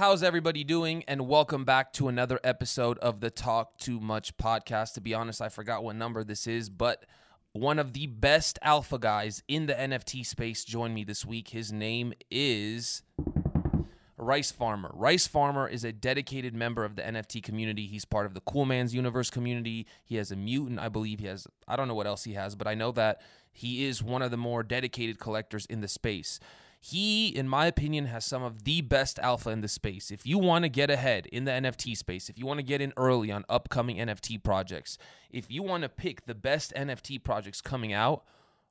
How's everybody doing? And welcome back to another episode of the Talk Too Much podcast. To be honest, I forgot what number this is, but one of the best alpha guys in the NFT space joined me this week. His name is Rice Farmer. Rice Farmer is a dedicated member of the NFT community. He's part of the Cool Man's Universe community. He has a mutant, I believe he has, I don't know what else he has, but I know that he is one of the more dedicated collectors in the space. He, in my opinion, has some of the best alpha in the space. If you want to get ahead in the NFT space, if you want to get in early on upcoming NFT projects, if you want to pick the best NFT projects coming out,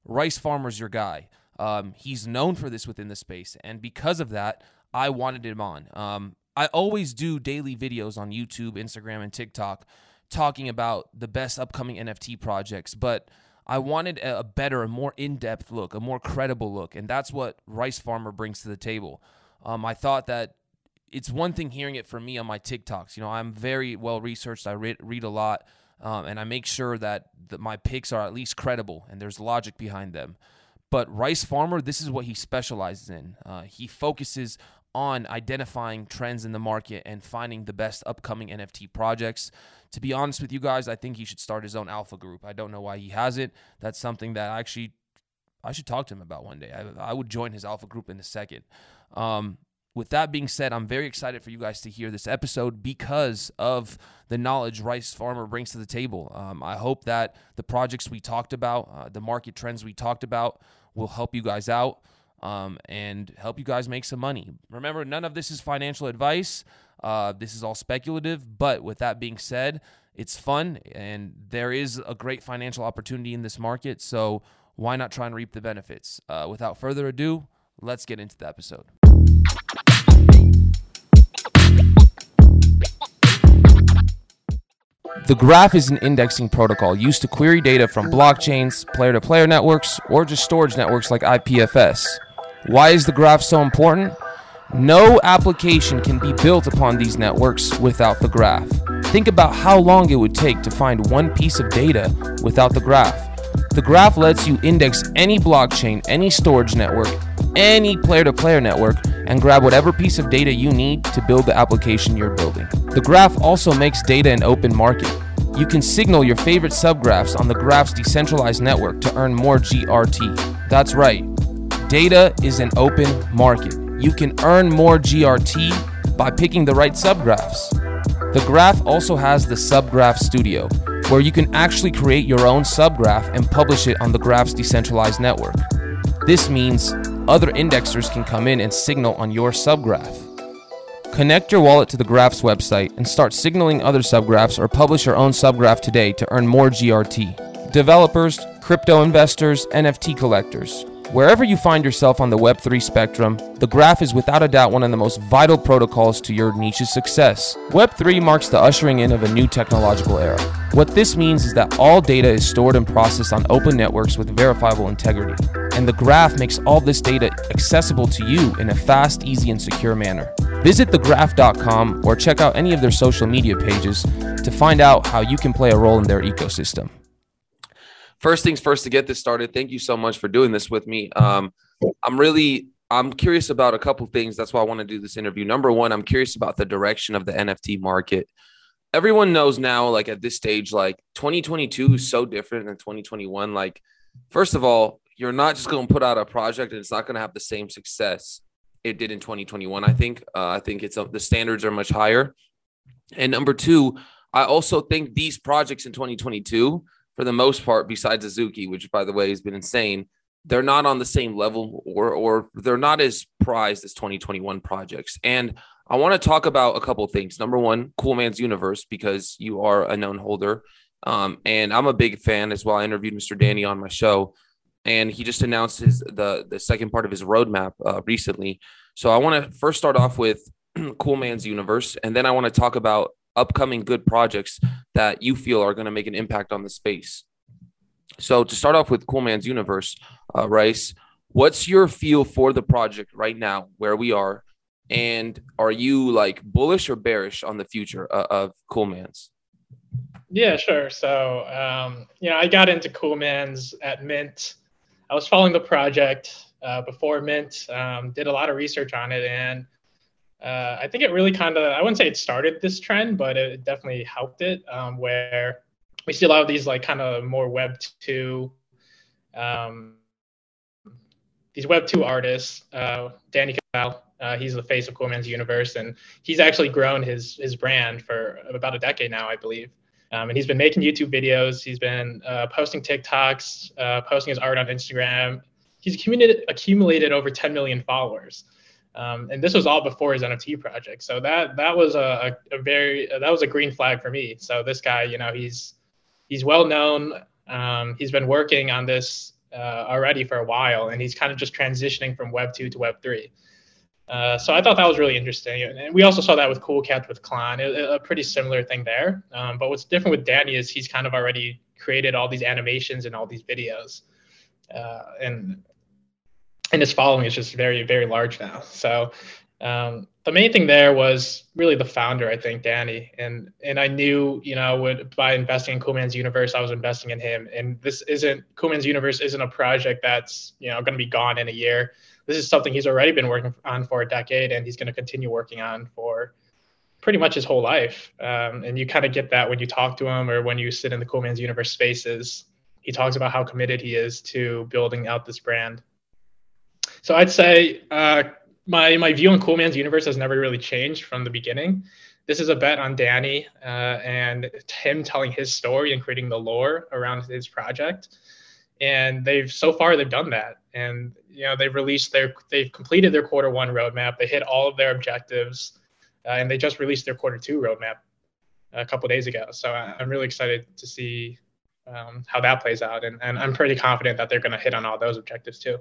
Rice Farmer's your guy. Um, he's known for this within the space, and because of that, I wanted him on. Um, I always do daily videos on YouTube, Instagram, and TikTok talking about the best upcoming NFT projects, but I wanted a better, a more in depth look, a more credible look. And that's what Rice Farmer brings to the table. Um, I thought that it's one thing hearing it from me on my TikToks. You know, I'm very well researched, I read, read a lot, um, and I make sure that the, my picks are at least credible and there's logic behind them. But Rice Farmer, this is what he specializes in. Uh, he focuses on identifying trends in the market and finding the best upcoming NFT projects. To be honest with you guys, I think he should start his own alpha group. I don't know why he hasn't. That's something that I actually I should talk to him about one day. I, I would join his alpha group in a second. Um, with that being said, I'm very excited for you guys to hear this episode because of the knowledge Rice Farmer brings to the table. Um, I hope that the projects we talked about, uh, the market trends we talked about, will help you guys out um, and help you guys make some money. Remember, none of this is financial advice. Uh, this is all speculative. But with that being said, it's fun and there is a great financial opportunity in this market. So why not try and reap the benefits? Uh, without further ado, let's get into the episode. The graph is an indexing protocol used to query data from blockchains, peer to peer networks, or just storage networks like IPFS. Why is the graph so important? No application can be built upon these networks without the graph. Think about how long it would take to find one piece of data without the graph. The graph lets you index any blockchain, any storage network, any peer to peer network, and grab whatever piece of data you need to build the application you're building. The graph also makes data an open market. You can signal your favorite subgraphs on the graph's decentralized network to earn more GRT. That's right, Data is an open market. You can earn more GRT by picking the right subgraphs. The graph also has the Subgraph Studio, where you can actually create your own subgraph and publish it on the graph's decentralized network. This means other indexers can come in and signal on your subgraph. Connect your wallet to the Graph's website and start signaling other subgraphs or publish your own subgraph today to earn more GRT. Developers, crypto investors, NFT collectors, Wherever you find yourself on the Web3 spectrum, the graph is without a doubt one of the most vital protocols to your niche's success. Web3 marks the ushering in of a new technological era. What this means is that all data is stored and processed on open networks with verifiable integrity. And the graph makes all this data accessible to you in a fast, easy, and secure manner. Visit thegraph.com or check out any of their social media pages to find out how you can play a role in their ecosystem first things first to get this started thank you so much for doing this with me. Um, i'm really i'm curious about a couple things. That's why i want to do this interview. Number one i'm curious about the direction of the nft market. Everyone knows now like at this stage like 2022 is so different than 2021 like first of all you're not just going to put out a project and it's not going to have the same success it did in 2021 i think. Uh, i think it's uh, the standards are much higher. And number two i also think these projects in 2022 for the most part, besides Azuki, which by the way has been insane, they're not on the same level or or they're not as prized as 2021 projects. And I want to talk about a couple things. Number one, Cool Man's Universe, because you are a known holder. Um, and I'm a big fan as well. I interviewed Mr. Danny on my show, and he just announced his the the second part of his roadmap uh, recently. So I want to first start off with Cool Man's Universe, and then I want to talk about upcoming good projects that you feel are going to make an impact on the space. So to start off with Cool Man's Universe, uh, Rice, what's your feel for the project right now, where we are, and are you like bullish or bearish on the future uh, of Cool Man's? Yeah, sure. So, um, you know, I got into Cool Man's at Mint. I was following the project uh, before Mint, um, did a lot of research on it, and uh, I think it really kind of, I wouldn't say it started this trend, but it definitely helped it um, where we see a lot of these like kind of more web two, um, these web two artists, uh, Danny Cole, uh, he's the face of Cool Man's Universe, and he's actually grown his his brand for about a decade now, I believe. Um, and he's been making YouTube videos. He's been uh, posting TikToks, uh, posting his art on Instagram. He's accumulated, accumulated over 10 million followers. Um, and this was all before his NFT project. So that that was a, a, very that was a green flag for me. So this guy, you know, he's he's well known. Um, he's been working on this uh, already for a while, and he's kind of just transitioning from Web two to Web three. Uh, so I thought that was really interesting, and we also saw that with Cool Cats with Clon, a, a pretty similar thing there. Um, but what's different with Danny is he's kind of already created all these animations and all these videos, uh, and and his following is just very very large now. So um, the main thing there was really the founder, I think, Danny, and and I knew, you know, would by investing in Coolman's Universe, I was investing in him. And this isn't Coolman's Universe isn't a project that's you know going to be gone in a year. This is something he's already been working on for a decade, and he's going to continue working on for pretty much his whole life. Um, and you kind of get that when you talk to him or when you sit in the Coolman's Universe spaces. He talks about how committed he is to building out this brand. So I'd say uh, my my view on Cool Man's universe has never really changed from the beginning. This is a bet on Danny uh, and him telling his story and creating the lore around his project. And they've so far they've done that, and you know they've released their they've completed their quarter one roadmap. They hit all of their objectives, uh, and they just released their quarter two roadmap a couple days ago. So I'm really excited to see um, how that plays out, and, and I'm pretty confident that they're going to hit on all those objectives too.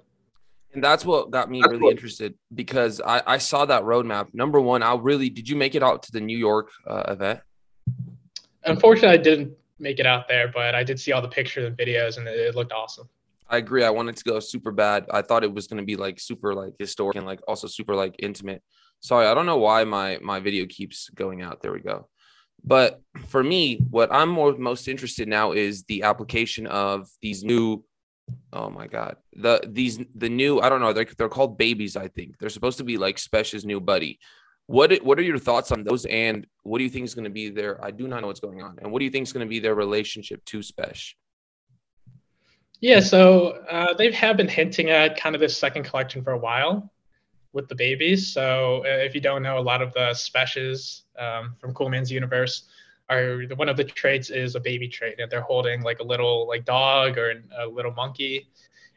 And that's what got me really interested because I, I saw that roadmap. Number one, I really did you make it out to the New York uh, event? Unfortunately, I didn't make it out there, but I did see all the pictures and videos, and it, it looked awesome. I agree. I wanted to go super bad. I thought it was going to be like super like historic and like also super like intimate. Sorry, I don't know why my my video keeps going out. There we go. But for me, what I'm more most interested now is the application of these new Oh my god. The these the new I don't know they're they're called babies I think. They're supposed to be like Spesh's new buddy. What what are your thoughts on those and what do you think is going to be their I do not know what's going on. And what do you think is going to be their relationship to Spesh? Yeah, so uh, they have been hinting at kind of this second collection for a while with the babies. So uh, if you don't know, a lot of the Speshes um, from Cool Man's universe are one of the traits is a baby trait and they're holding like a little like dog or a little monkey.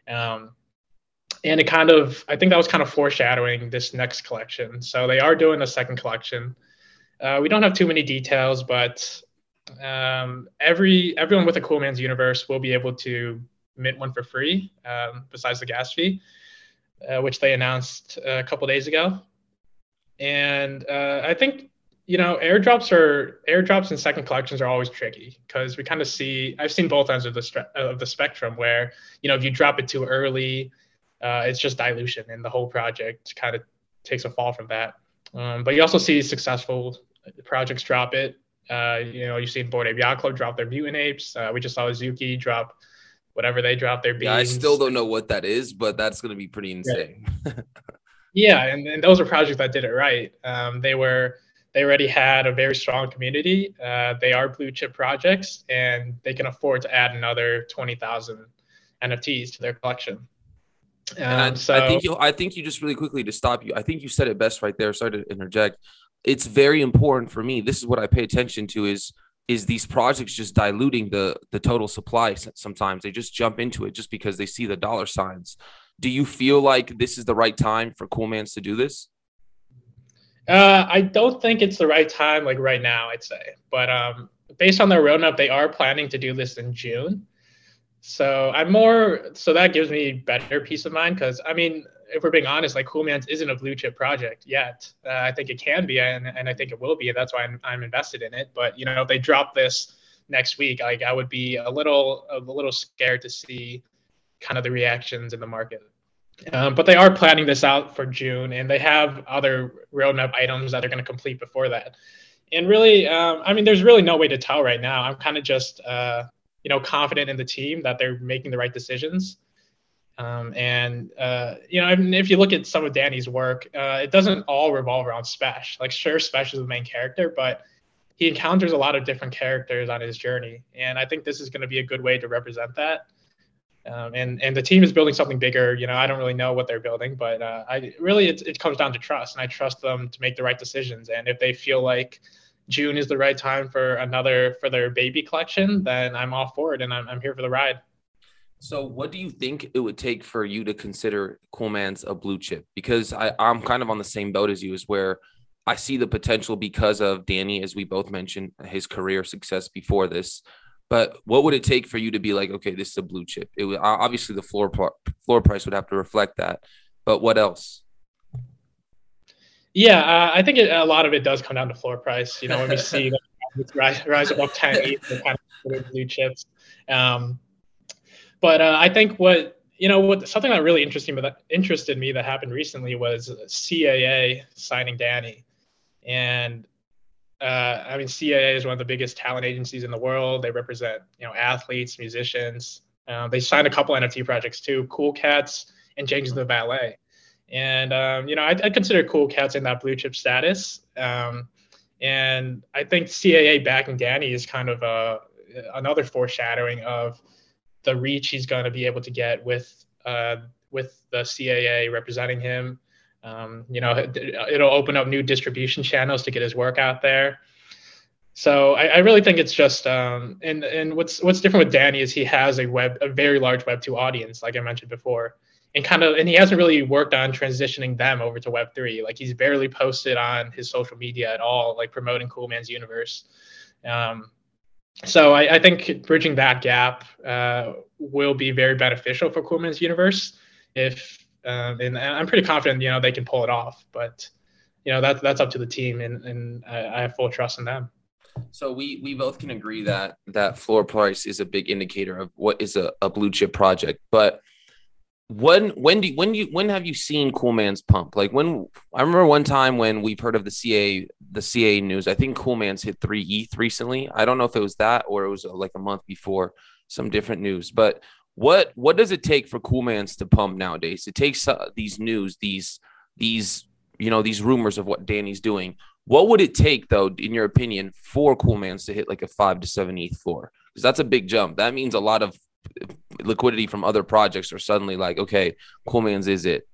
Um, and it kind of i think that was kind of foreshadowing this next collection. So they are doing a second collection. Uh, we don't have too many details but um, every everyone with a cool man's universe will be able to mint one for free um, besides the gas fee uh, which they announced a couple days ago. And uh, i think you know, airdrops are airdrops and second collections are always tricky because we kind of see. I've seen both ends of the of the spectrum where you know if you drop it too early, uh, it's just dilution, and the whole project kind of takes a fall from that. Um, but you also see successful projects drop it. Uh, you know, you've seen Bored Ape Yacht Club drop their mutant apes. Uh, we just saw Azuki drop whatever they drop their beans. Yeah, I still don't know what that is, but that's going to be pretty insane. yeah, and, and those are projects that did it right. Um, they were they already had a very strong community. Uh, they are blue chip projects, and they can afford to add another twenty thousand NFTs to their collection. Um, I, so I think you, I think you just really quickly to stop you. I think you said it best right there. Sorry to interject. It's very important for me. This is what I pay attention to. Is is these projects just diluting the the total supply? Sometimes they just jump into it just because they see the dollar signs. Do you feel like this is the right time for Coolmans to do this? Uh, I don't think it's the right time, like right now, I'd say. But um, based on their roadmap, they are planning to do this in June. So I'm more, so that gives me better peace of mind because I mean, if we're being honest, like Coolmans isn't a blue chip project yet. Uh, I think it can be, and, and I think it will be, and that's why I'm, I'm invested in it. But you know, if they drop this next week, like I would be a little a little scared to see kind of the reactions in the market. Um, but they are planning this out for June, and they have other roadmap items that they're going to complete before that. And really, um, I mean, there's really no way to tell right now. I'm kind of just, uh, you know, confident in the team that they're making the right decisions. Um, and uh, you know, I mean, if you look at some of Danny's work, uh, it doesn't all revolve around Spesh. Like, sure, Spesh is the main character, but he encounters a lot of different characters on his journey, and I think this is going to be a good way to represent that. Um, and and the team is building something bigger. You know, I don't really know what they're building, but uh, I really it, it comes down to trust, and I trust them to make the right decisions. And if they feel like June is the right time for another for their baby collection, then I'm all for it, and I'm I'm here for the ride. So, what do you think it would take for you to consider Coolman's a blue chip? Because I, I'm kind of on the same boat as you, is where I see the potential because of Danny, as we both mentioned, his career success before this. But what would it take for you to be like, okay, this is a blue chip? It would obviously the floor floor price would have to reflect that. But what else? Yeah, uh, I think it, a lot of it does come down to floor price. You know, when we see rise, rise above 10, 8, kind of blue chips. Um, but uh, I think what you know what something that really interesting but that interested me that happened recently was CAA signing Danny, and uh, I mean CAA is one of the biggest talent agencies in the world. They represent you know athletes, musicians. Um, they signed a couple NFT projects too, Cool Cats and Jenkins the Valet. And um, you know, I, I, consider Cool Cats in that blue chip status. Um, and I think CAA backing Danny is kind of a, another foreshadowing of the reach he's going to be able to get with uh, with the CAA representing him. Um, you know, it'll open up new distribution channels to get his work out there. So I, I really think it's just um, and and what's what's different with Danny is he has a web a very large Web two audience, like I mentioned before, and kind of and he hasn't really worked on transitioning them over to Web three. Like he's barely posted on his social media at all, like promoting Cool Man's universe. Um, so I, I, think bridging that gap uh, will be very beneficial for Coolman's universe. If um, and, I'm pretty confident, you know, they can pull it off. But you know, that's that's up to the team, and and I, I have full trust in them. So we we both can agree that that floor price is a big indicator of what is a, a blue chip project. But when when do when you when have you seen Cool Man's pump? Like when I remember one time when we've heard of the CA the CA news. I think Cool Man's hit three ETH recently. I don't know if it was that or it was uh, like a month before some different news. But what what does it take for Cool Man's to pump nowadays? It takes uh, these news, these these you know these rumors of what Danny's doing. What would it take though, in your opinion, for Cool Man's to hit like a five to seven ETH floor? Because that's a big jump. That means a lot of liquidity from other projects are suddenly like, okay, Coolman's is it.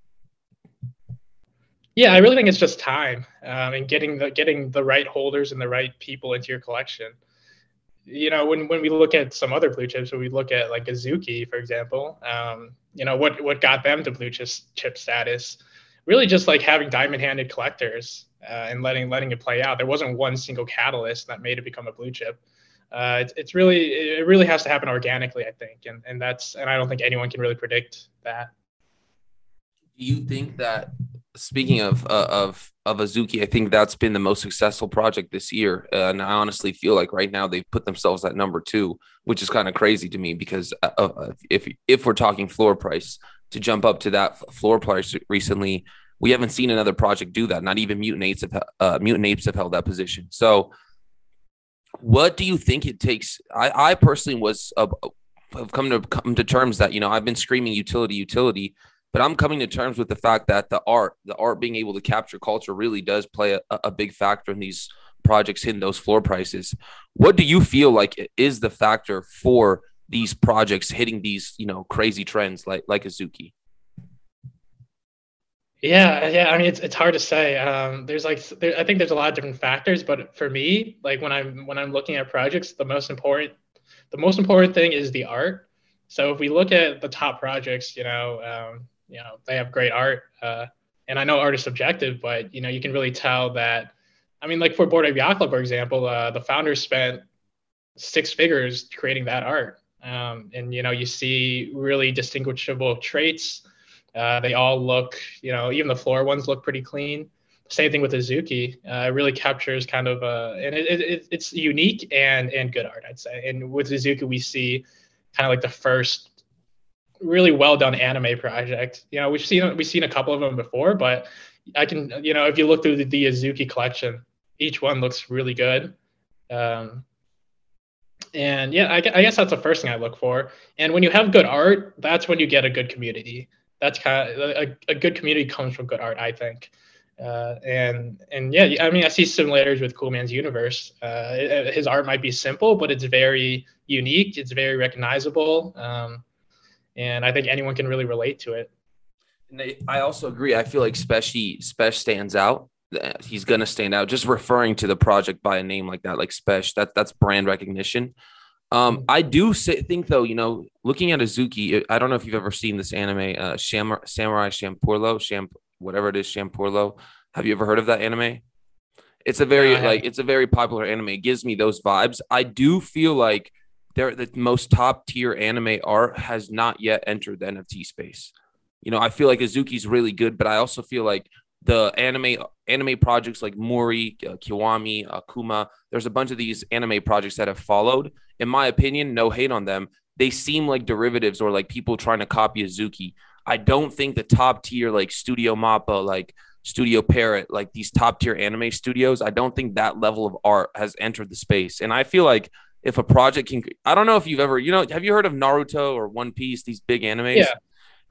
Yeah, I really think it's just time um, and getting the getting the right holders and the right people into your collection. You know, when when we look at some other blue chips, when we look at like Azuki, for example, um, you know what what got them to blue chip, chip status, really just like having diamond-handed collectors uh, and letting letting it play out. There wasn't one single catalyst that made it become a blue chip uh, it's, it's really it really has to happen organically, I think, and and that's and I don't think anyone can really predict that. Do you think that speaking of uh, of of Azuki, I think that's been the most successful project this year, uh, and I honestly feel like right now they've put themselves at number two, which is kind of crazy to me because uh, if if we're talking floor price to jump up to that floor price recently, we haven't seen another project do that. Not even Mutant Apes have uh, Mutant Apes have held that position. So what do you think it takes? I, I personally was uh, have come to come to terms that you know I've been screaming utility, utility, but I'm coming to terms with the fact that the art, the art being able to capture culture, really does play a, a big factor in these projects hitting those floor prices. What do you feel like is the factor for these projects hitting these you know crazy trends like like Azuki? Yeah, yeah. I mean, it's it's hard to say. Um, there's like, there, I think there's a lot of different factors, but for me, like when I'm when I'm looking at projects, the most important, the most important thing is the art. So if we look at the top projects, you know, um, you know, they have great art, uh, and I know art is subjective, but you know, you can really tell that. I mean, like for Ape Yacht Club, for example, uh, the founders spent six figures creating that art, um, and you know, you see really distinguishable traits uh, they all look, you know, even the floor ones look pretty clean. Same thing with Azuki. Uh, it really captures kind of, uh, and it, it, it's unique and and good art, I'd say. And with Azuki, we see kind of like the first really well done anime project. You know, we've seen we've seen a couple of them before, but I can, you know, if you look through the, the Azuki collection, each one looks really good. Um, and yeah, I, I, guess that's the first thing I look for. And when you have good art, that's when you get a good community. That's kind of a, a good community comes from good art, I think. Uh, and and yeah, I mean, I see similarities with Cool Man's universe. Uh, his art might be simple, but it's very unique. It's very recognizable, um, and I think anyone can really relate to it. And I also agree. I feel like Spesh Spesh stands out. He's gonna stand out. Just referring to the project by a name like that, like Spesh, that that's brand recognition. Um, mm-hmm. I do say, think though, you know, looking at Azuki, I don't know if you've ever seen this anime, uh, Sham- Samurai Champloo, Sham whatever it is, Champloo. Have you ever heard of that anime? It's a very yeah, like it's a very popular anime. It gives me those vibes. I do feel like the most top tier anime art has not yet entered the NFT space. You know, I feel like Azuki's really good, but I also feel like the anime anime projects like Mori, uh, Kiwami, Akuma, there's a bunch of these anime projects that have followed. In my opinion, no hate on them. They seem like derivatives or like people trying to copy Azuki. I don't think the top tier like Studio Mappa, like Studio Pierrot, like these top tier anime studios, I don't think that level of art has entered the space. And I feel like if a project can, I don't know if you've ever, you know, have you heard of Naruto or One Piece, these big animes? Yeah.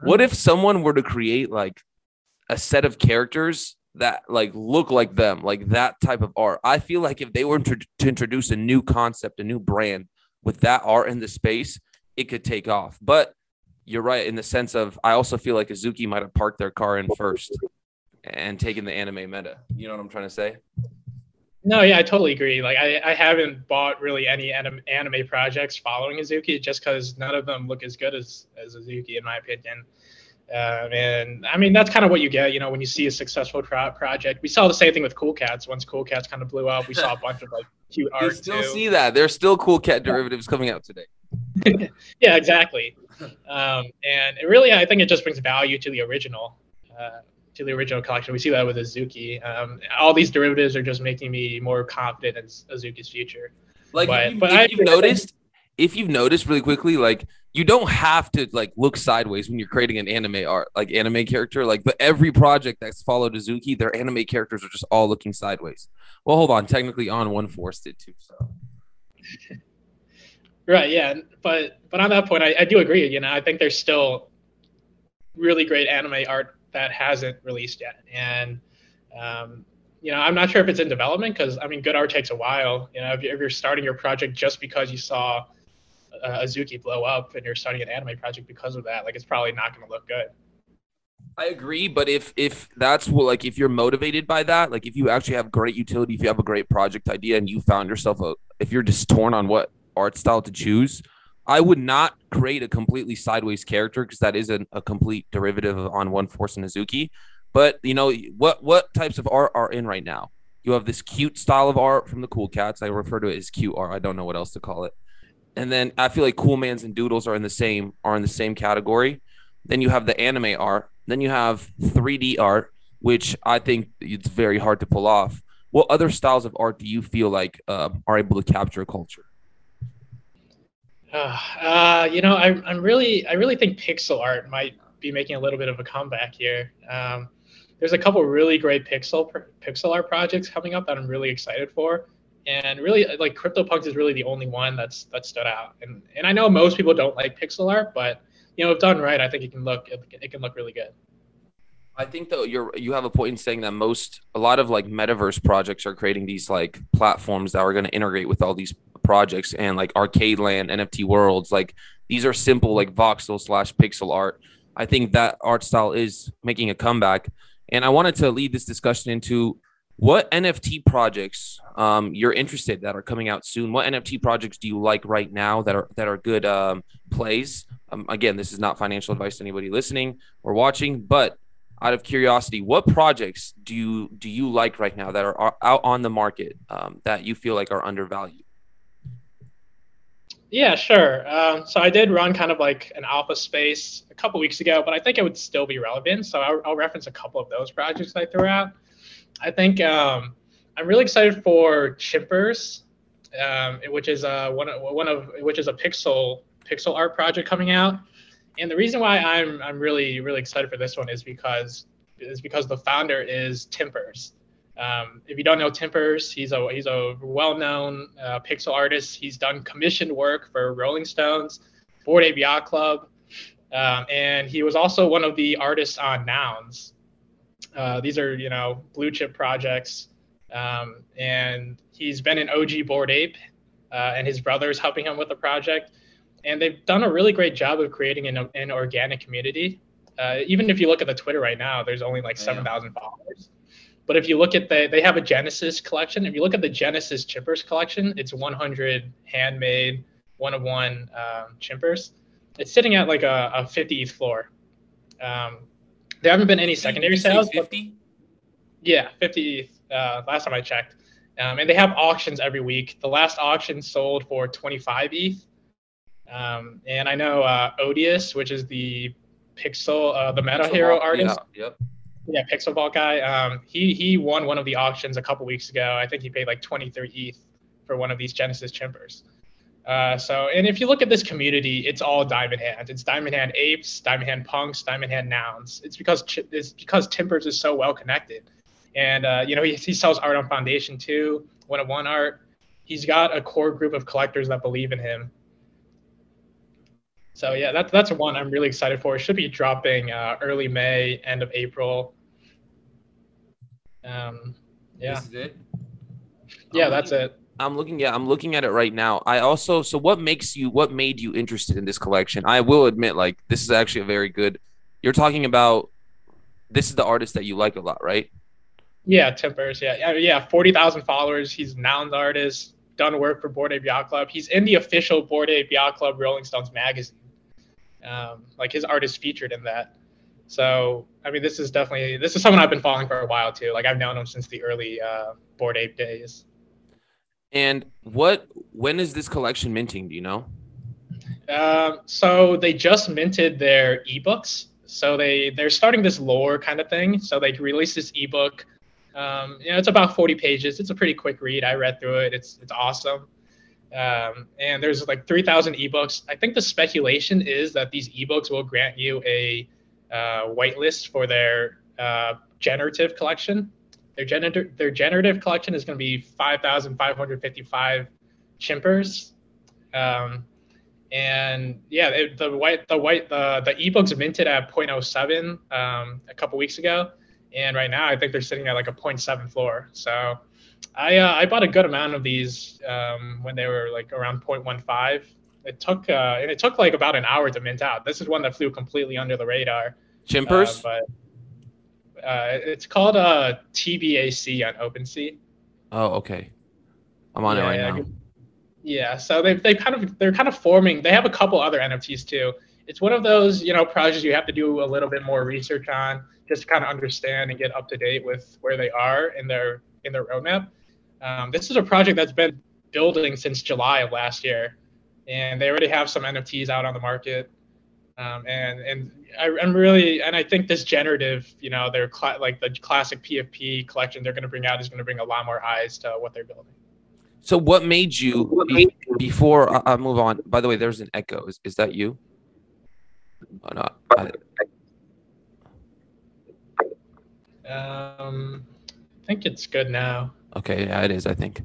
What if someone were to create like a set of characters that like look like them, like that type of art? I feel like if they were to, to introduce a new concept, a new brand with that art in the space, it could take off. But you're right in the sense of I also feel like Azuki might have parked their car in first and taken the anime meta. You know what I'm trying to say? No, yeah, I totally agree. Like I, I haven't bought really any anime, anime projects following Azuki just because none of them look as good as as Azuki in my opinion. Um, and I mean that's kind of what you get, you know, when you see a successful pro- project. We saw the same thing with Cool Cats. Once Cool Cats kind of blew up, we saw a bunch of like cute art. You still too. see that. There's still Cool Cat derivatives coming out today. yeah, exactly. Um, and it really, I think it just brings value to the original, uh, to the original collection. We see that with Azuki. Um, all these derivatives are just making me more confident in Azuki's future. Like, but, if, you, but if you've noticed, if you've noticed really quickly, like you don't have to like look sideways when you're creating an anime art, like anime character. Like, but every project that's followed Azuki, their anime characters are just all looking sideways. Well, hold on. Technically, on one force did too. So. Right. Yeah. But but on that point, I, I do agree. You know, I think there's still really great anime art that hasn't released yet, and um, you know, I'm not sure if it's in development because I mean, good art takes a while. You know, if, if you're starting your project just because you saw uh, Azuki blow up and you're starting an anime project because of that, like it's probably not going to look good. I agree, but if if that's what like if you're motivated by that, like if you actually have great utility, if you have a great project idea and you found yourself a if you're just torn on what art style to choose. I would not create a completely sideways character because that isn't a complete derivative on One Force and Azuki. But you know what what types of art are in right now? You have this cute style of art from the Cool Cats. I refer to it as cute art. I don't know what else to call it. And then I feel like Cool Mans and Doodles are in the same are in the same category. Then you have the anime art. Then you have 3D art, which I think it's very hard to pull off. What other styles of art do you feel like uh, are able to capture culture? Uh, uh, you know, I, I'm really, I really think pixel art might be making a little bit of a comeback here. Um, there's a couple really great pixel pixel art projects coming up that I'm really excited for, and really like CryptoPunks is really the only one that's that stood out. And and I know most people don't like pixel art, but you know, if done right, I think it can look it, it can look really good. I think though you're you have a point in saying that most a lot of like metaverse projects are creating these like platforms that are going to integrate with all these projects and like arcade land nft worlds like these are simple like voxel slash pixel art. I think that art style is making a comeback. And i wanted to lead this discussion into what nft projects um, you're interested that are coming out soon. What nft projects do you like right now that are that are good um, plays? Um, again this is not financial advice to anybody listening or watching but out of curiosity, what projects do you do you like right now that are, are out on the market um, that you feel like are undervalued? Yeah, sure. Um, so I did run kind of like an alpha space a couple weeks ago, but I think it would still be relevant. So I'll, I'll reference a couple of those projects I threw out. I think um, I'm really excited for Chimpers, um, which is a one of, one of which is a pixel pixel art project coming out. And the reason why I'm I'm really really excited for this one is because is because the founder is Timpers, Um, if you don't know Timpers, he's a he's a well-known uh, pixel artist. He's done commissioned work for Rolling Stones, Bored Ape Yacht Club, um, and he was also one of the artists on Nouns. Uh, these are you know blue chip projects, um, and he's been an OG Bored Ape, uh, and his brother is helping him with the project, and they've done a really great job of creating an, an organic community. Uh, even if you look at the Twitter right now, there's only like seven thousand followers but if you look at the, they have a Genesis collection. If you look at the Genesis Chimpers collection, it's 100 handmade, one of one um, Chimpers. It's sitting at like a, a 50th floor. Um, there haven't been any secondary sales. 50? Yeah, 50th. Uh, last time I checked. Um, and they have auctions every week. The last auction sold for 25 ETH. Um, and I know uh, Odious, which is the Pixel, uh, the Meta Hero artist. Yeah, yep yeah, Pixel Vault guy. Um, he he won one of the auctions a couple weeks ago. I think he paid like 23 ETH for one of these Genesis chimpers. Uh, so, and if you look at this community, it's all Diamond Hand. It's Diamond Hand apes, Diamond Hand punks, Diamond Hand nouns. It's because it's because Timpers is so well connected, and uh, you know he, he sells art on Foundation too, one of one art. He's got a core group of collectors that believe in him, so yeah, that's that's one I'm really excited for. It should be dropping uh, early May, end of April. Um, yeah. This is it. Yeah, that's it. I'm looking at I'm looking at it right now. I also so what makes you what made you interested in this collection? I will admit like this is actually a very good. You're talking about this is the artist that you like a lot, right? Yeah, Timpers. Yeah, yeah. Forty thousand followers. He's nouns artist. Done work for Bored Ape Yacht Club. He's in the official Bored Ape Yacht Club Rolling Stones magazine. Um, like his art is featured in that. So I mean, this is definitely this is someone I've been following for a while too. Like I've known him since the early uh, Bored Ape days. And what when is this collection minting? Do you know? Um, so they just minted their ebooks. So they they're starting this lore kind of thing. So they released this ebook. Um, you know, it's about 40 pages. It's a pretty quick read. I read through it. It's it's awesome. Um, and there's like 3,000 ebooks. I think the speculation is that these ebooks will grant you a uh, whitelist for their uh, generative collection. Their generative their generative collection is going to be 5,555 chimpers. Um, and yeah, it, the white the white the the ebooks minted at 0.07 um, a couple weeks ago, and right now I think they're sitting at like a 0.7 floor. So I uh, I bought a good amount of these um, when they were like around 0.15. It took uh, and it took like about an hour to mint out. This is one that flew completely under the radar. Chimpers, uh, but uh, it's called uh, TBAC on OpenSea. Oh, okay. I'm on yeah, it right yeah, now. Yeah, so they they kind of they're kind of forming. They have a couple other NFTs too. It's one of those you know projects you have to do a little bit more research on just to kind of understand and get up to date with where they are in their in their roadmap. Um, this is a project that's been building since July of last year, and they already have some NFTs out on the market. Um, and and I, am really and I think this generative, you know, their cl- like the classic PFP collection they're going to bring out is going to bring a lot more eyes to what they're building. So what made you be, before I move on? By the way, there's an echo. Is, is that you? Oh, no. I, um, I think it's good now. Okay, yeah, it is. I think.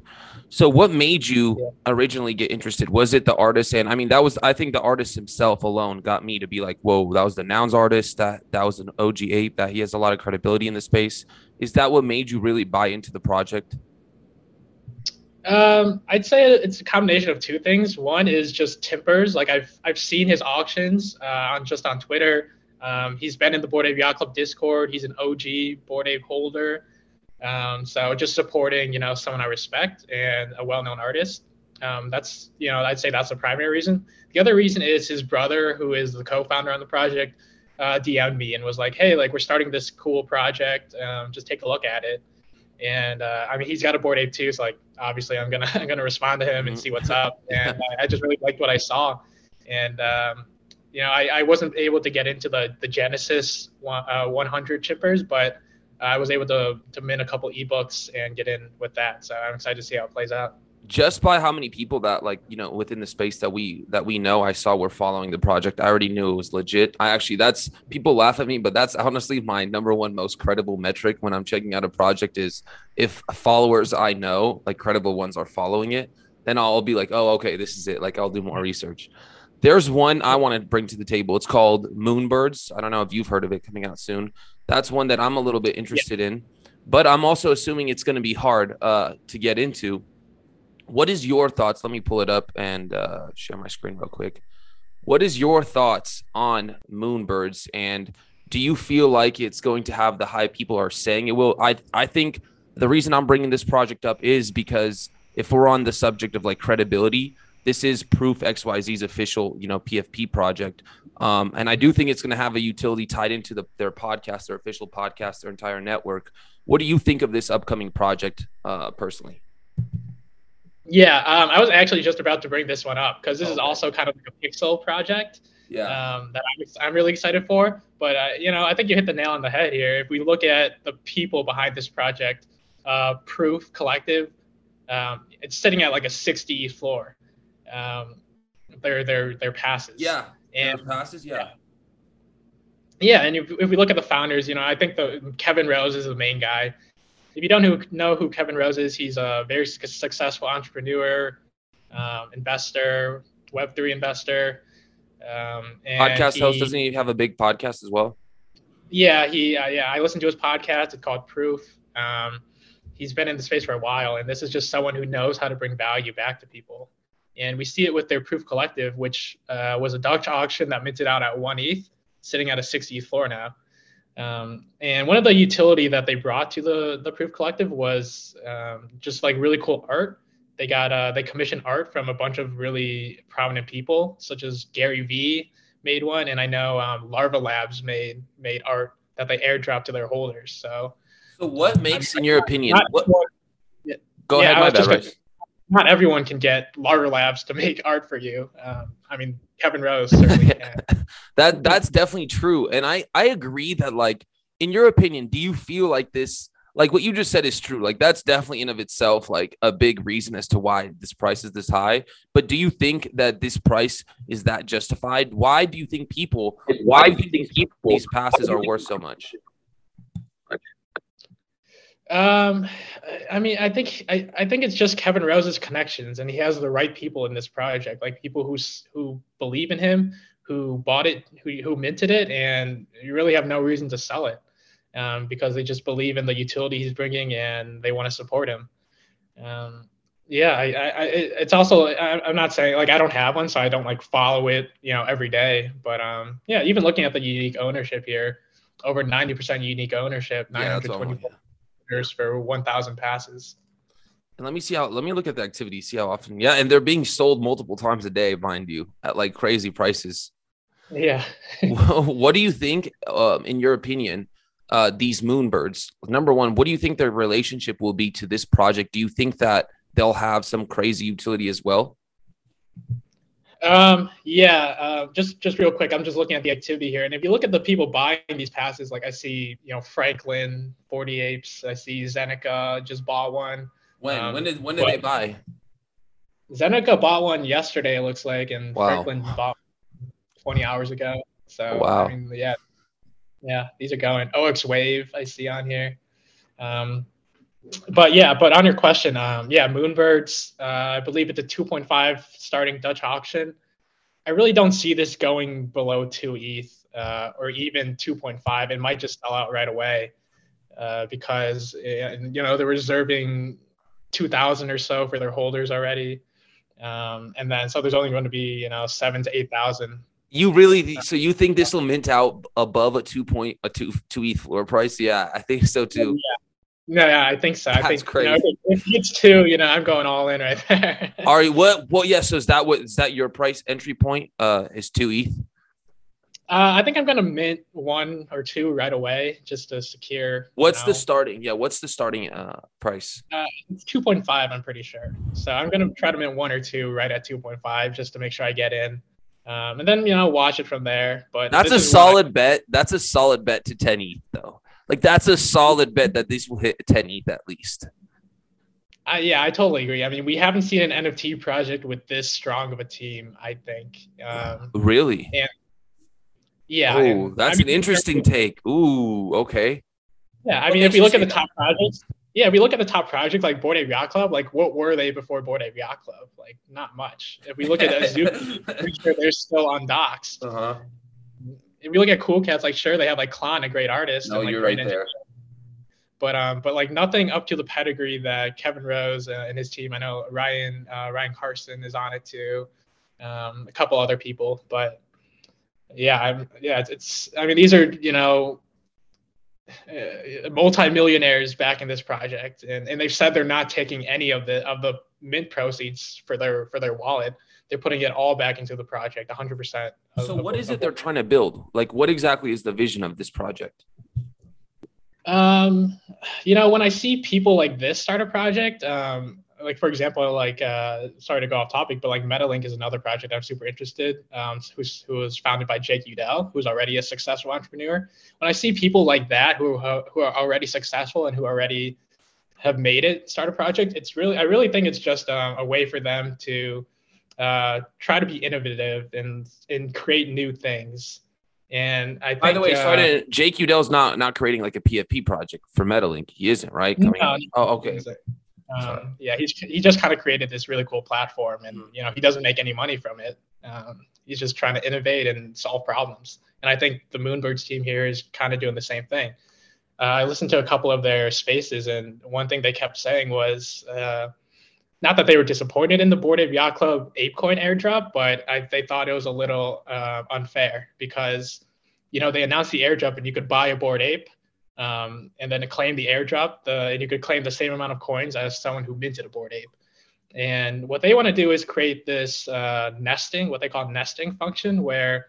So, what made you yeah. originally get interested? Was it the artist? And I mean, that was I think the artist himself alone got me to be like, "Whoa, that was the nouns artist. That that was an OG ape. That he has a lot of credibility in the space." Is that what made you really buy into the project? Um, I'd say it's a combination of two things. One is just Timpers. Like I've I've seen his auctions uh, on just on Twitter. Um, he's been in the Bored Ape Yacht Club Discord. He's an OG Bored Ape holder. Um, so just supporting, you know, someone I respect and a well-known artist. Um, that's, you know, I'd say that's the primary reason. The other reason is his brother, who is the co-founder on the project, uh, DM'd me and was like, "Hey, like we're starting this cool project. Um, just take a look at it." And uh, I mean, he's got a Bored Ape too, so like obviously I'm gonna I'm gonna respond to him and see what's up. And I, I just really liked what I saw. And um, you know, I, I wasn't able to get into the the Genesis one, uh, 100 Chimpers, but I was able to to mint a couple ebooks and get in with that. So I'm excited to see how it plays out. just by how many people that like you know within the space that we that we know i saw were following the project i already knew it was legit. I actually that's people laugh at me but that's honestly my number one most credible metric when i'm checking out a project is if followers i know like credible ones are following it then i'll be like oh okay this is it. Like i'll do more research. There's one i want to bring to the table. It's called moonbirds. I don't know if you've heard of it coming out soon that's one that i'm a little bit interested yeah. in but i'm also assuming it's going to be hard uh, to get into what is your thoughts? Let me pull it up and uh, share my screen real quick. What is your thoughts on Moonbirds and do you feel like it's going to have the hype people are saying it will? I I think the reason I'm bringing this project up is because if we're on the subject of like credibility, this is Proof XYZ's official, you know, PFP project. Um, and I do think it's going to have a utility tied into the, their podcast, their official podcast, their entire network. What do you think of this upcoming project uh, personally? Yeah, um, I was actually just about to bring this one up because this okay. is also kind of like a pixel project. Yeah. Um, that I'm, I'm really excited for. But uh, you know, I think you hit the nail on the head here. If we look at the people behind this project, uh, Proof Collective, um, it's sitting at like a 60 floor. Um, their their their passes. Yeah. And their passes. Yeah. yeah. Yeah, and if, if we look at the founders, you know, I think the Kevin Rose is the main guy if you don't know who Kevin Rose is, he's a very successful entrepreneur, um, investor, Web3 investor. Um, podcast he, host, doesn't he have a big podcast as well? Yeah, he uh, yeah, I listened to his podcast. It's called Proof. Um, he's been in the space for a while, and this is just someone who knows how to bring value back to people. And we see it with their Proof Collective, which uh, was a Dutch auction that minted out at one ETH, sitting at a six ETH floor now. Um, and one of the utility that they brought to the the Proof Collective was um, just like really cool art. They got uh, they commissioned art from a bunch of really prominent people, such as Gary Vee made one, and I know um, Larva Labs made made art that they airdropped to their holders. So, so what makes, in your opinion, what, yeah, go yeah, ahead, my bad. Right. Not everyone can get Larva Labs to make art for you. Um, I mean, Kevin Rose certainly can. that that's definitely true, and I I agree that like in your opinion, do you feel like this? Like what you just said is true. Like that's definitely in of itself like a big reason as to why this price is this high. But do you think that this price is that justified? Why do you think people? Why do you think people, these passes are worth so much? Um, I mean, I think I, I think it's just Kevin Rose's connections, and he has the right people in this project, like people who who believe in him, who bought it, who who minted it, and you really have no reason to sell it, um, because they just believe in the utility he's bringing and they want to support him. Um, yeah, I, I, it's also I, am not saying like I don't have one, so I don't like follow it, you know, every day. But um, yeah, even looking at the unique ownership here, over 90% unique ownership, 924 yeah, for 1,000 passes. And let me see how. Let me look at the activity. See how often. Yeah, and they're being sold multiple times a day, mind you, at like crazy prices. Yeah. what do you think, um, in your opinion, uh, these moonbirds? Number one, what do you think their relationship will be to this project? Do you think that they'll have some crazy utility as well? Um, yeah, uh, just just real quick, I'm just looking at the activity here, and if you look at the people buying these passes, like I see, you know, Franklin, Forty Apes, I see Zeneca just bought one. When um, when did when did they buy? Zeneca bought one yesterday, it looks like, and wow. Franklin bought 20 hours ago. So wow, I mean, yeah, yeah, these are going. OX Wave, I see on here. Um, but yeah, but on your question, um, yeah, Moonbirds, uh, I believe it's a 2.5 starting Dutch auction. I really don't see this going below two ETH uh, or even 2.5. It might just sell out right away uh, because uh, you know they're reserving 2,000 or so for their holders already, um, and then so there's only going to be you know seven to eight thousand. You really so you think this will mint out above a two point a two two ETH floor price? Yeah, I think so too. Yeah. No, yeah, I think so. That's I think crazy. You know, if it's two, you know, I'm going all in right there. All right, what? Well, yeah. So is that what is that your price entry point? Uh, is two ETH? Uh, I think I'm gonna mint one or two right away just to secure. What's know. the starting? Yeah, what's the starting uh price? Uh, it's 2.5. I'm pretty sure. So I'm gonna try to mint one or two right at 2.5 just to make sure I get in. Um, and then you know watch it from there. But that's a solid I- bet. That's a solid bet to 10 ETH though. Like that's a solid bet that these will hit 10 ETH at least. Uh, yeah, I totally agree. I mean, we haven't seen an NFT project with this strong of a team. I think. Um, really? And, yeah. Oh, that's I mean, an interesting take. Ooh, okay. Yeah, I mean, if we look at the top projects, yeah, if we look at the top project like Bored Ape Yacht Club, like what were they before Bored Ape Yacht Club? Like not much. If we look at Azuki, pretty sure they're still on docks. Uh-huh. If we look at Cool Cats, like sure they have like Clon, a great artist. No, and, like, you're right there. But um, but like nothing up to the pedigree that Kevin Rose uh, and his team. I know Ryan uh, Ryan Carson is on it too. Um, a couple other people, but yeah, I'm yeah. It's, it's I mean these are you know uh, multi-millionaires back in this project and, and they've said they're not taking any of the of the mint proceeds for their for their wallet they're putting it all back into the project 100% of, so what of, is it they're trying to build like what exactly is the vision of this project um you know when i see people like this start a project um like for example, like uh, sorry to go off topic, but like MetaLink is another project I'm super interested. Um, who's who was founded by Jake Udell, who's already a successful entrepreneur. When I see people like that who who are already successful and who already have made it start a project, it's really I really think it's just um, a way for them to uh, try to be innovative and and create new things. And I think, by the way, uh, sorry Jake Udell's not not creating like a PFP project for MetaLink. He isn't, right? Coming no, oh, okay. Um, yeah, he's he just kind of created this really cool platform, and you know he doesn't make any money from it. Um, he's just trying to innovate and solve problems. And I think the Moonbirds team here is kind of doing the same thing. Uh, I listened to a couple of their spaces, and one thing they kept saying was uh, not that they were disappointed in the Bored Ape Yacht Club ApeCoin airdrop, but I, they thought it was a little uh, unfair because you know they announced the airdrop and you could buy a Bored Ape um, and then to claim the airdrop, the, and you could claim the same amount of coins as someone who minted a Bored Ape. And what they want to do is create this uh, nesting, what they call nesting function, where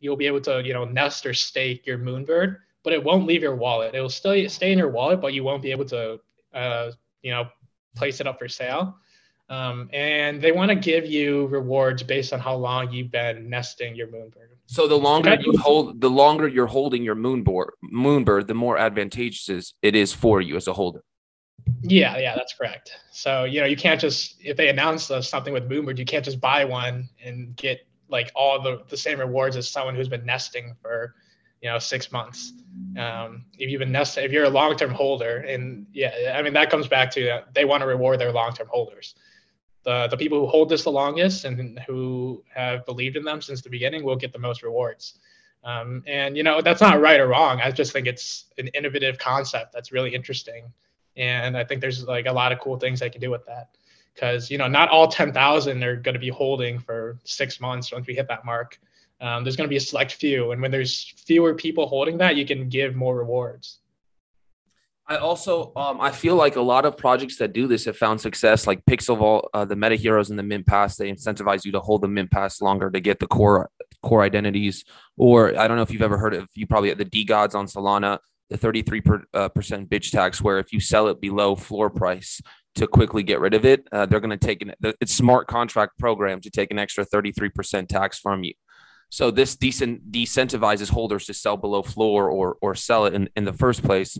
you'll be able to, you know, nest or stake your Moonbird, but it won't leave your wallet. It will still stay in your wallet, but you won't be able to, uh, you know, place it up for sale. Um, and they want to give you rewards based on how long you've been nesting your Moonbird. So the longer you hold, the longer you're holding your moonboard, moonbird, the more advantageous it is for you as a holder. Yeah, yeah, that's correct. So you know, you can't just if they announce something with Moonbird, you can't just buy one and get like all the the same rewards as someone who's been nesting for you know six months. Um, if you've been nesting, if you're a long term holder, and yeah, I mean that comes back to uh, they want to reward their long term holders the, the people who hold this the longest and who have believed in them since the beginning will get the most rewards. Um, and you know that's not right or wrong. I just think it's an innovative concept that's really interesting, and I think there's like a lot of cool things I can do with that. Because you know not all 10,000 are going to be holding for six months once we hit that mark. Um, there's going to be a select few, and when there's fewer people holding that, you can give more rewards. I also um, I feel like a lot of projects that do this have found success, like Pixel Vault, uh, the Meta Heroes, and the Mint Pass. They incentivize you to hold the Mint Pass longer to get the core core identities. Or I don't know if you've ever heard of you probably DeGods on Solana, the 33 per, uh, percent bitch tax, where if you sell it below floor price to quickly get rid of it, uh, they're going to take an it's smart contract program to take an extra 33 percent tax from you. So this decent decentivizes holders to sell below floor or or sell it in, in the first place.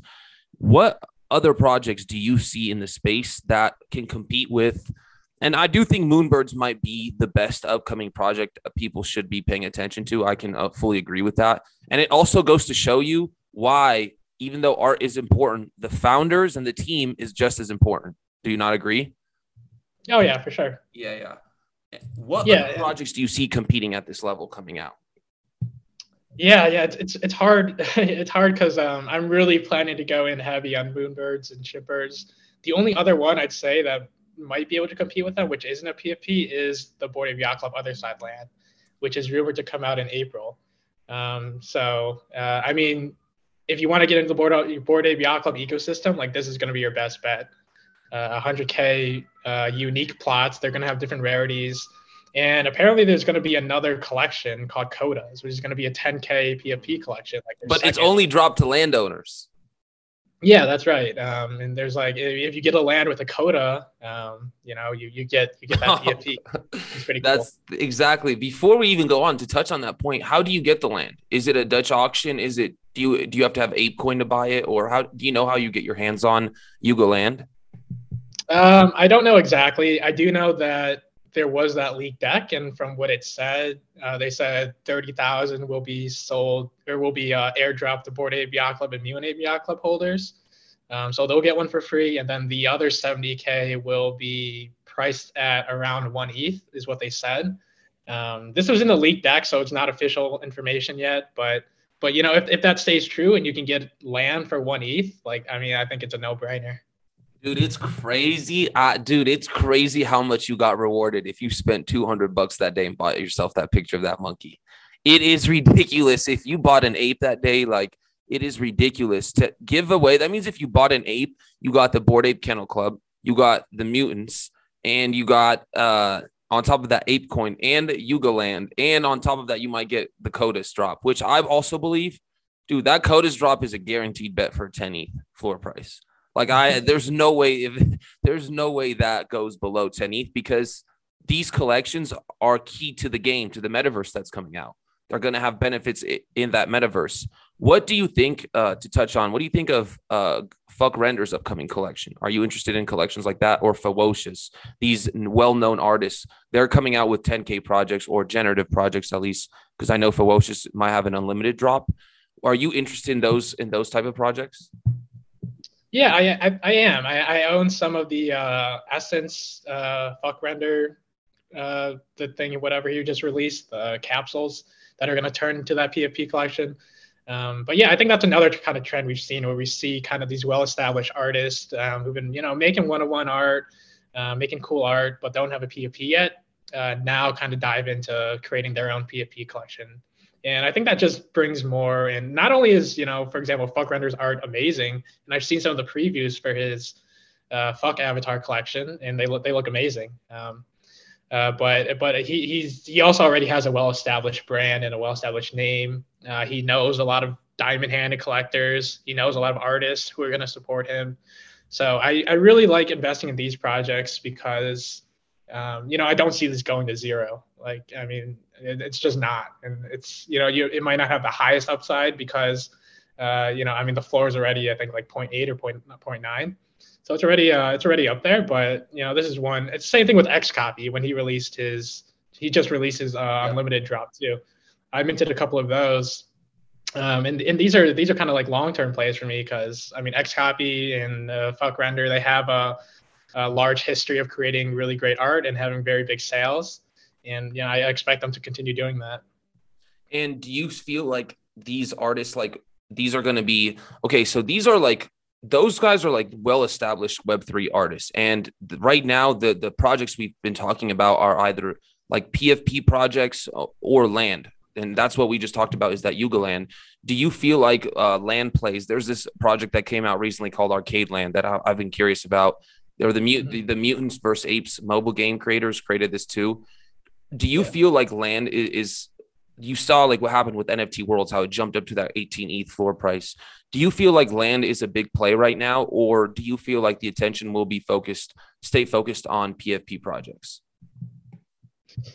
What other projects do you see in the space that can compete with? And I do think Moonbirds might be the best upcoming project people should be paying attention to. I can uh, fully agree with that. And it also goes to show you why, even though art is important, the founders and the team is just as important. Do you not agree? Oh, yeah, for sure. Yeah, yeah. What yeah, projects do you see competing at this level coming out? Yeah, yeah, it's it's, it's hard. it's hard because um, I'm really planning to go in heavy on moonbirds and Chimpers. The only other one I'd say that might be able to compete with them, which isn't a PFP, is the Bored Ape Yacht Club Other Side Land, which is rumored to come out in April. Um, so, uh, I mean, if you want to get into the Bored, Bored Ape Yacht Club ecosystem, like this is going to be your best bet. Uh, 100k uh, unique plots. They're going to have different rarities. And apparently, there's going to be another collection called Kodas, which is going to be a 10k PFP collection. Like but second. it's only dropped to landowners. Yeah, that's right. Um, and there's like if you get a land with a Koda, um, you know, you you get you get that PFP. It's pretty cool. That's exactly. Before we even go on to touch on that point, how do you get the land? Is it a Dutch auction? Is it do you do you have to have ApeCoin to buy it, or how do you know how you get your hands on Yuga land? Um, I don't know exactly. I do know that there was that leaked deck, and from what it said, uh, they said thirty thousand will be sold or will be uh, airdropped to Bored Ape Yacht Club and Mutant Ape Yacht Club holders. Um, so they'll get one for free, and then the other seventy k will be priced at around one ETH, is what they said. Um, this was in the leaked deck, so it's not official information yet. But but you know, if, if that stays true and you can get land for one ETH, like I mean, I think it's a no brainer. Dude, it's crazy. Uh, dude, it's crazy how much you got rewarded if you spent 200 bucks that day and bought yourself that picture of that monkey. It is ridiculous. If you bought an ape that day, like it is ridiculous to give away. That means if you bought an ape, you got the Bored Ape Kennel Club, you got the mutants, and you got uh on top of that ape coin and Yuga Land, and on top of that, you might get the Kodas drop, which I also believe, dude, that Kodas drop is a guaranteed bet for 10 ETH floor price. Like I, there's no way if there's no way that goes below 10 ETH because these collections are key to the game, to the metaverse that's coming out. They're going to have benefits in that metaverse. What do you think? Uh, to touch on, what do you think of uh, FVCKRENDER's upcoming collection? Are you interested in collections like that or Fewocious? These well-known artists, they're coming out with 10k projects or generative projects at least, because I know Fewocious might have an unlimited drop. Are you interested in those in those type of projects? Yeah, I, I, I am. I, I, own some of the uh, Essence uh, FVCKRENDER, uh, the thing, whatever you just released, the capsules that are going to turn into that PFP collection. Um, but yeah, I think that's another kind of trend we've seen where we see kind of these well-established artists um, who've been, you know, making one-on-one art, uh, making cool art, but don't have a PFP yet. Uh, now kind of dive into creating their own PFP collection. And I think that just brings more. And not only is, you know, for example, FVCKRENDER's art amazing, and I've seen some of the previews for his uh, Fuck Avatar collection, and they look they look amazing. Um, uh, but but he he's he also already has a well-established brand and a well-established name. Uh, he knows a lot of diamond-handed collectors. He knows a lot of artists who are going to support him. So I, I really like investing in these projects because um, you know I don't see this going to zero. Like I mean it's just not, and it's you know you it might not have the highest upside because uh, you know I mean the floor is already I think like 0.8 or 0.9. So it's already uh, it's already up there, but you know this is one. It's the same thing with XCOPY when he released his he just released his uh, unlimited drop too. I minted a couple of those, um, and and these are these are kind of like long term plays for me because I mean XCOPY and uh, FVCKRENDER they have a, a large history of creating really great art and having very big sales and yeah, I expect them to continue doing that. And do you feel like these artists, like these are going to be okay? So these are like those guys are like well established Web three artists, and right now the the projects we've been talking about are either like PFP projects uh, or land. And that's what we just talked about is that Yuga Land. Do you feel like uh, land plays? There's this project that came out recently called Arcade Land that I, have been curious about. There the, mut- mm-hmm. the, the mutants versus apes mobile game creators created this too do you yeah. feel like land is, is, you saw like what happened with NFT Worlds, how it jumped up to that 18 ETH floor price. Do you feel like land is a big play right now, or do you feel like the attention will be focused, stay focused on PFP projects?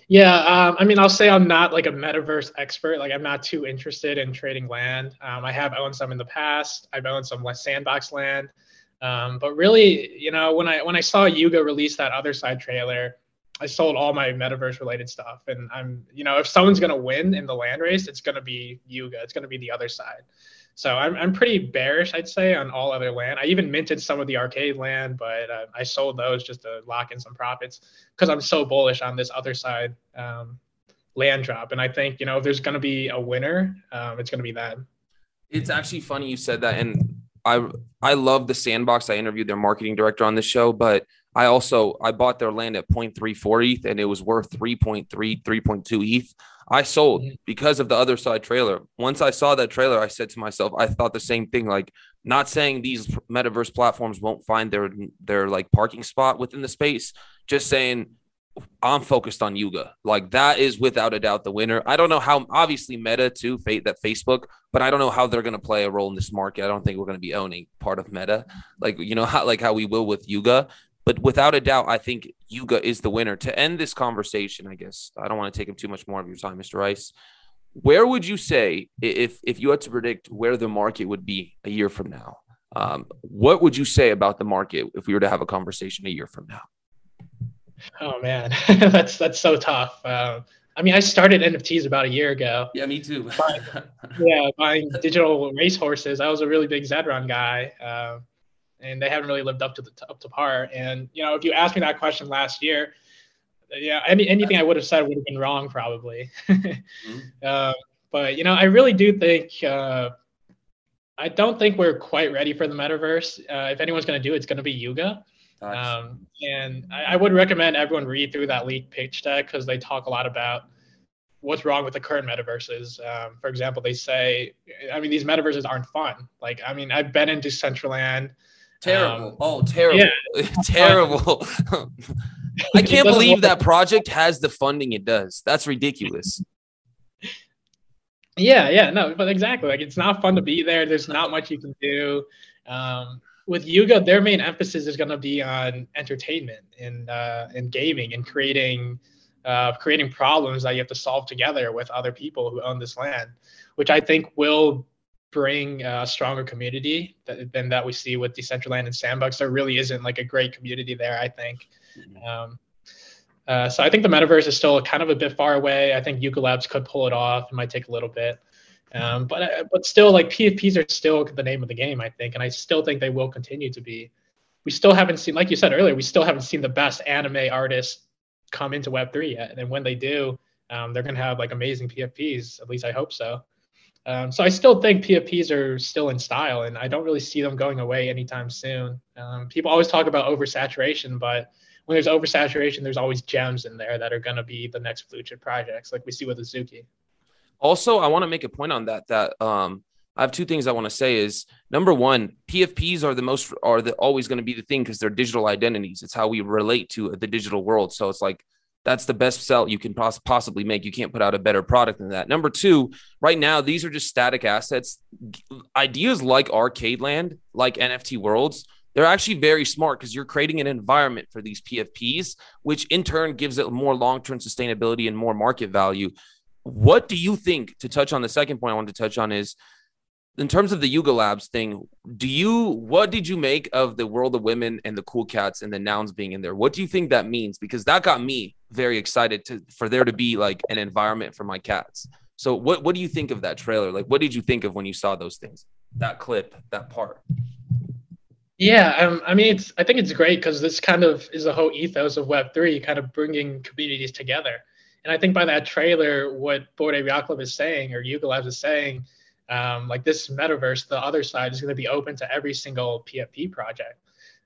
Yeah, um, I mean, I'll say I'm not like a metaverse expert. Like, I'm not too interested in trading land. Um, I have owned some in the past. I've owned some less sandbox land, um, but really, you know, when I when I saw Yuga release that other side trailer, I sold all my metaverse related stuff, and I'm you know if someone's gonna win in the land race, it's gonna be Yuga. It's gonna be the other side. So I'm I'm pretty bearish, I'd say, on all other land. I even minted some of the arcade land, but uh, I sold those just to lock in some profits because I'm so bullish on this other side um, land drop. And I think you know if there's gonna be a winner, um, it's gonna be that. It's actually funny you said that, and I I love the sandbox. I interviewed their marketing director on this show, but I also I bought their land at 0.34 ETH and it was worth 3.3, 3.2 ETH. I sold mm-hmm. because of the other side trailer. Once I saw that trailer, I said to myself, I thought the same thing. Like, not saying these metaverse platforms won't find their their like parking spot within the space, just saying I'm focused on Yuga. Like that is without a doubt the winner. I don't know how obviously Meta too, fate that Facebook, but I don't know how they're going to play a role in this market. I don't think we're going to be owning part of Meta, like you know how like how we will with Yuga. But without a doubt, I think Yuga is the winner. To end this conversation, I guess I don't want to take up too much more of your time, Mr. Rice. Where would you say if if you had to predict where the market would be a year from now? Um, what would you say about the market if we were to have a conversation a year from now? Oh man, that's that's so tough. Uh, I mean, I started NFTs about a year ago. Yeah, me too. yeah, buying digital racehorses. I was a really big Zedrun guy, uh, and they haven't really lived up to the up to par. And you know, if you asked me that question last year, yeah, any anything I would have said would have been wrong probably. mm-hmm. uh, but you know, I really do think. Uh, I don't think we're quite ready for the metaverse. Uh, if anyone's going to do it, it's going to be Yuga. Um, and I, I, would recommend everyone read through that leak pitch deck because they talk a lot about what's wrong with the current metaverses. Um, for example, they say, I mean, these metaverses aren't fun. Like, I mean, I've been into Decentraland. Terrible. Um, oh, terrible. Yeah. terrible. I can't believe that project has the funding it does. That's ridiculous. Yeah, yeah, no, but exactly. Like, it's not fun to be there. There's not much you can do. Um, with Yuga, their main emphasis is going to be on entertainment and uh, and gaming and creating uh, creating problems that you have to solve together with other people who own this land, which I think will bring a stronger community that, than that we see with Decentraland and Sandbox. There really isn't like a great community there. I think. Mm-hmm. Um, uh, so I think the metaverse is still kind of a bit far away. I think Yuga Labs could pull it off. It might take a little bit. Um, but uh, but still, like PFPs are still the name of the game, I think, and I still think they will continue to be. We still haven't seen, like you said earlier, we still haven't seen the best anime artists come into Web three yet, and when they do, um, they're gonna have like amazing PFPs. At least I hope so. Um, so I still think PFPs are still in style, and I don't really see them going away anytime soon. Um, people always talk about oversaturation, but when there's oversaturation, there's always gems in there that are going to be the next blue chip projects, like we see with Azuki. Also, I want to make a point on that. That um, I have two things I want to say. Is number one, PFPs are the most are the, always going to be the thing because they're digital identities. It's how we relate to the digital world. So it's like that's the best sell you can poss- possibly make. You can't put out a better product than that. Number two, right now these are just static assets. Ideas like Arcade Land, like NFT Worlds, they're actually very smart because you're creating an environment for these PFPs, which in turn gives it more long term sustainability and more market value. What do you think? To touch on the second point I wanted to touch on is in terms of the Yuga Labs thing, do you what did you make of the World of Women and the Cool Cats and the nouns being in there? What do you think that means? Because that got me very excited to for there to be like an environment for my cats. So what what do you think of that trailer? Like what did you think of when you saw those things? That clip, that part. Yeah, um, I mean, it's I think it's great because this kind of is the whole ethos of Web three, kind of bringing communities together. And I think by that trailer, what Ape Yacht Club is saying, or Yuga Labs is saying, um, like this metaverse, the other side is going to be open to every single PFP project.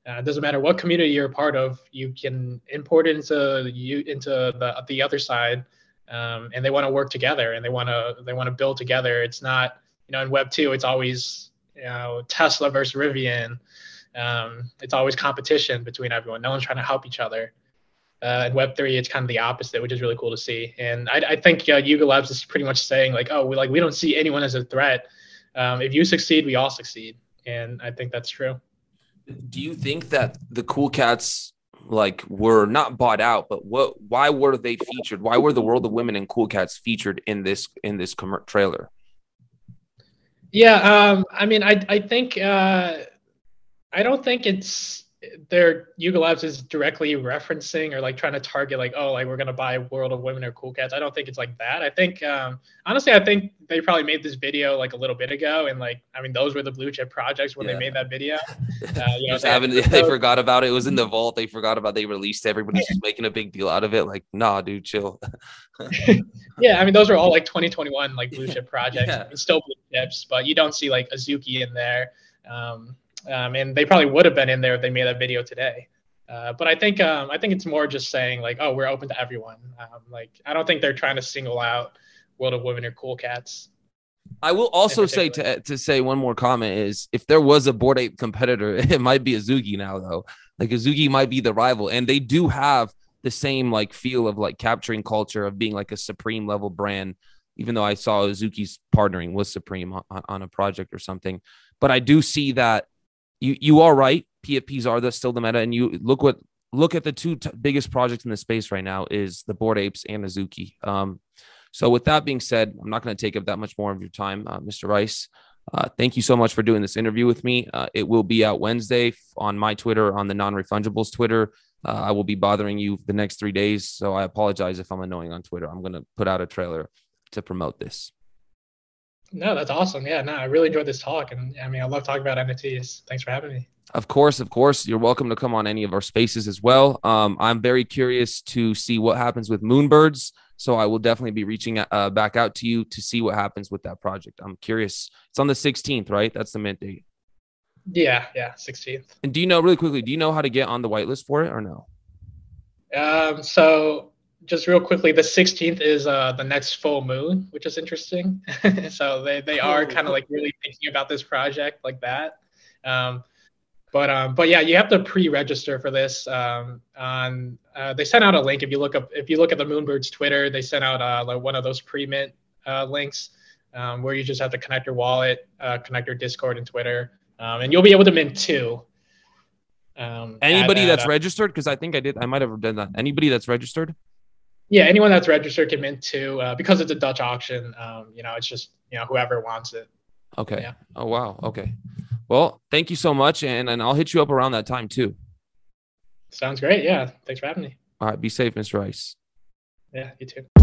Uh, it doesn't matter what community you're a part of, you can import it into you into the the other side, um, and they want to work together and they want to they want to build together. It's not you know in Web two, it's always you know Tesla versus Rivian. Um, it's always competition between everyone. No one's trying to help each other. Uh, in Web three, it's kind of the opposite, which is really cool to see. And I, I think uh, Yuga Labs is pretty much saying like, oh, we like we don't see anyone as a threat. Um, if you succeed, we all succeed, and I think that's true. Do you think that the Cool Cats like were not bought out, but what? Why were they featured? Why were the World of Women and Cool Cats featured in this in this com- trailer? Yeah, um, I mean, I I think uh, I don't think it's their Yuga Labs is directly referencing or like trying to target like oh like we're gonna buy World of Women or Cool Cats. I don't think it's like that. I think um, honestly I think they probably made this video like a little bit ago and like I mean those were the blue chip projects when yeah. they made that video. Uh, you know, they, they forgot about it. It was in the vault. They forgot about. It. They released. Everybody's just making a big deal out of it. Like nah, dude, chill. yeah, I mean those are all like 2021 like blue chip projects. Yeah. still blue chips, but you don't see like Azuki in there. Um, um, and they probably would have been in there if they made that video today. Uh, but I think um, I think it's more just saying like, oh, we're open to everyone. Um, like I don't think they're trying to single out World of Women or Cool Cats. I will also say to to say one more comment is if there was a Bored Ape competitor, it might be Azuki now though. Like Azuki might be the rival, and they do have the same like feel of like capturing culture of being like a supreme level brand. Even though I saw Azuki's partnering with Supreme on, on a project or something, but I do see that you you are right. PFPs are the still the meta, and you look what look at the two t- biggest projects in the space right now is the Bored Apes and Azuki. Um, so with that being said, I'm not going to take up that much more of your time, uh, Mr. Rice. Uh, thank you so much for doing this interview with me. Uh, it will be out Wednesday on my Twitter, on the non refungibles Twitter. Uh, I will be bothering you the next three days. So I apologize if I'm annoying on Twitter. I'm going to put out a trailer to promote this. No, that's awesome. Yeah, no, I really enjoyed this talk. And I mean, I love talking about NFTs. Thanks for having me. Of course, of course. You're welcome to come on any of our spaces as well. Um, I'm very curious to see what happens with Moonbirds. So I will definitely be reaching uh, back out to you to see what happens with that project. I'm curious. It's on the 16th, right? That's the mint date. Yeah, yeah, 16th. And do you know really quickly? Do you know how to get on the whitelist for it or no? Um, so just real quickly, the 16th is uh, the next full moon, which is interesting. so they they are kind of like really thinking about this project like that. Um, but um, but yeah, you have to pre-register for this. Um, on uh, they sent out a link if you look up if you look at the Moonbirds Twitter, they sent out uh, like one of those pre-mint uh, links um, where you just have to connect your wallet, uh, connect your Discord and Twitter, um, and you'll be able to mint two. Um, Anybody at, that's uh, registered, because I think I did, I might have done that. Anybody that's registered. Yeah, anyone that's registered can mint two uh, because it's a Dutch auction. Um, you know, it's just you know whoever wants it. Okay. Yeah. Oh wow. Okay. Well, thank you so much, and and I'll hit you up around that time too. Sounds great. Yeah. Thanks for having me. All right. Be safe, Mr. Rice. Yeah. You too.